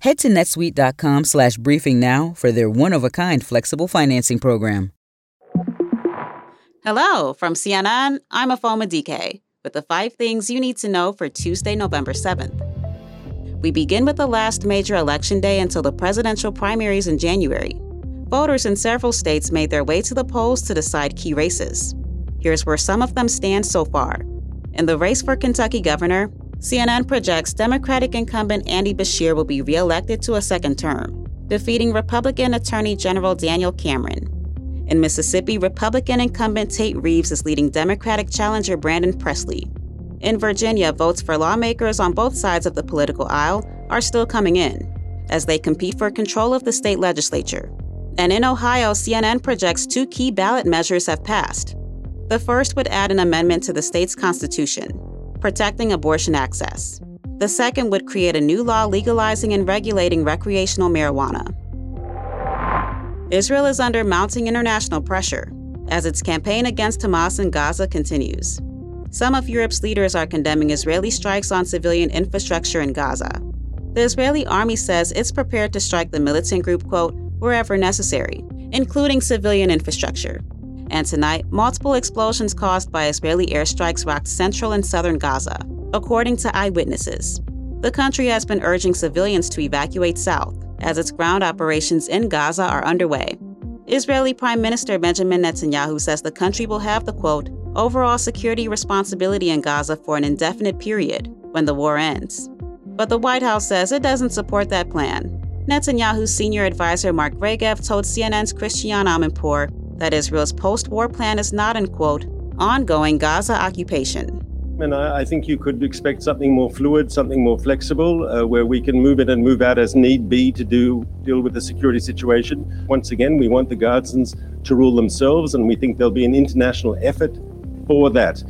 Head to netsuite.com slash briefing now for their one-of-a-kind flexible financing program. Hello, from CNN, I'm Afoma DK with the five things you need to know for Tuesday, November 7th. We begin with the last major election day until the presidential primaries in January. Voters in several states made their way to the polls to decide key races. Here's where some of them stand so far. In the race for Kentucky governor, CNN projects Democratic incumbent Andy Beshear will be reelected to a second term, defeating Republican Attorney General Daniel Cameron. In Mississippi, Republican incumbent Tate Reeves is leading Democratic challenger Brandon Presley. In Virginia, votes for lawmakers on both sides of the political aisle are still coming in as they compete for control of the state legislature. And in Ohio, CNN projects two key ballot measures have passed. The first would add an amendment to the state's constitution, protecting abortion access. The second would create a new law legalizing and regulating recreational marijuana. Israel is under mounting international pressure as its campaign against Hamas in Gaza continues. Some of Europe's leaders are condemning Israeli strikes on civilian infrastructure in Gaza. The Israeli army says it's prepared to strike the militant group, quote, wherever necessary, including civilian infrastructure, and tonight, multiple explosions caused by Israeli airstrikes rocked central and southern Gaza, according to eyewitnesses. The country has been urging civilians to evacuate south as its ground operations in Gaza are underway. Israeli Prime Minister Benjamin Netanyahu says the country will have the quote, overall security responsibility in Gaza for an indefinite period when the war ends. But the White House says it doesn't support that plan. Netanyahu's senior advisor Mark Regev told CNN's Christiane Amanpour that Israel's post war plan is not, in quote, ongoing Gaza occupation. And I, I, think you could expect something more fluid, something more flexible, uh, where we can move in and move out as need be to do deal with the security situation. Once again, we want the Gazans to rule themselves, and we think there'll be an international effort for that.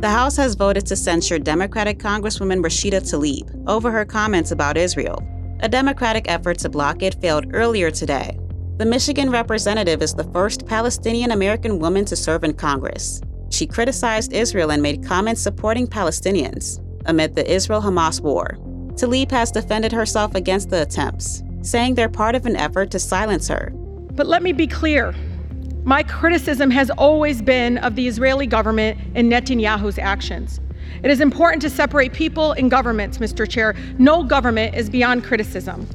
The House has voted to censure Democratic Congresswoman Rashida Tlaib over her comments about Israel. A Democratic effort to block it failed earlier today. The Michigan representative is the first Palestinian American woman to serve in Congress. She criticized Israel and made comments supporting Palestinians amid the Israel Hamas war. Tlaib has defended herself against the attempts, saying they're part of an effort to silence her. But let me be clear my criticism has always been of the Israeli government and Netanyahu's actions. It is important to separate people and governments, Mr. Chair. No government is beyond criticism.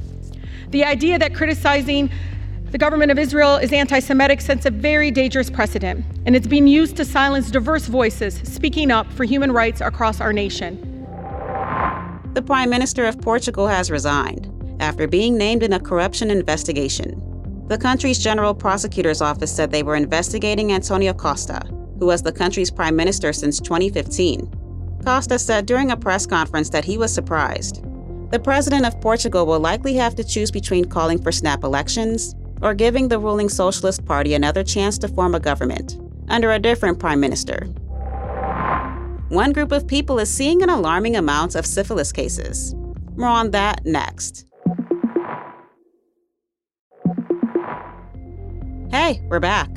The idea that criticizing the government of Israel is anti Semitic sets a very dangerous precedent, and it's being used to silence diverse voices speaking up for human rights across our nation. The Prime Minister of Portugal has resigned after being named in a corruption investigation. The country's General Prosecutor's Office said they were investigating Antonio Costa, who was the country's Prime Minister since 2015. Costa said during a press conference that he was surprised. The President of Portugal will likely have to choose between calling for snap elections or giving the ruling Socialist Party another chance to form a government under a different prime minister. One group of people is seeing an alarming amount of syphilis cases. More on that next. Hey, we're back.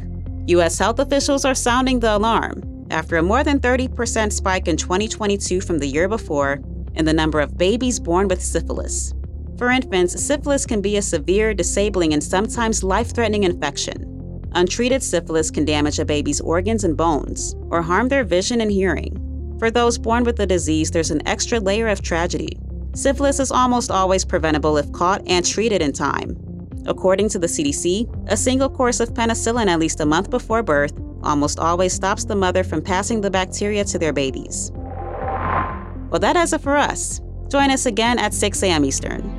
U.S. health officials are sounding the alarm after a more than 30% spike in 2022 from the year before in the number of babies born with syphilis. For infants, syphilis can be a severe, disabling, and sometimes life threatening infection. Untreated syphilis can damage a baby's organs and bones, or harm their vision and hearing. For those born with the disease, there's an extra layer of tragedy. Syphilis is almost always preventable if caught and treated in time. According to the CDC, a single course of penicillin at least a month before birth almost always stops the mother from passing the bacteria to their babies. Well, that does it for us. Join us again at 6 a.m. Eastern.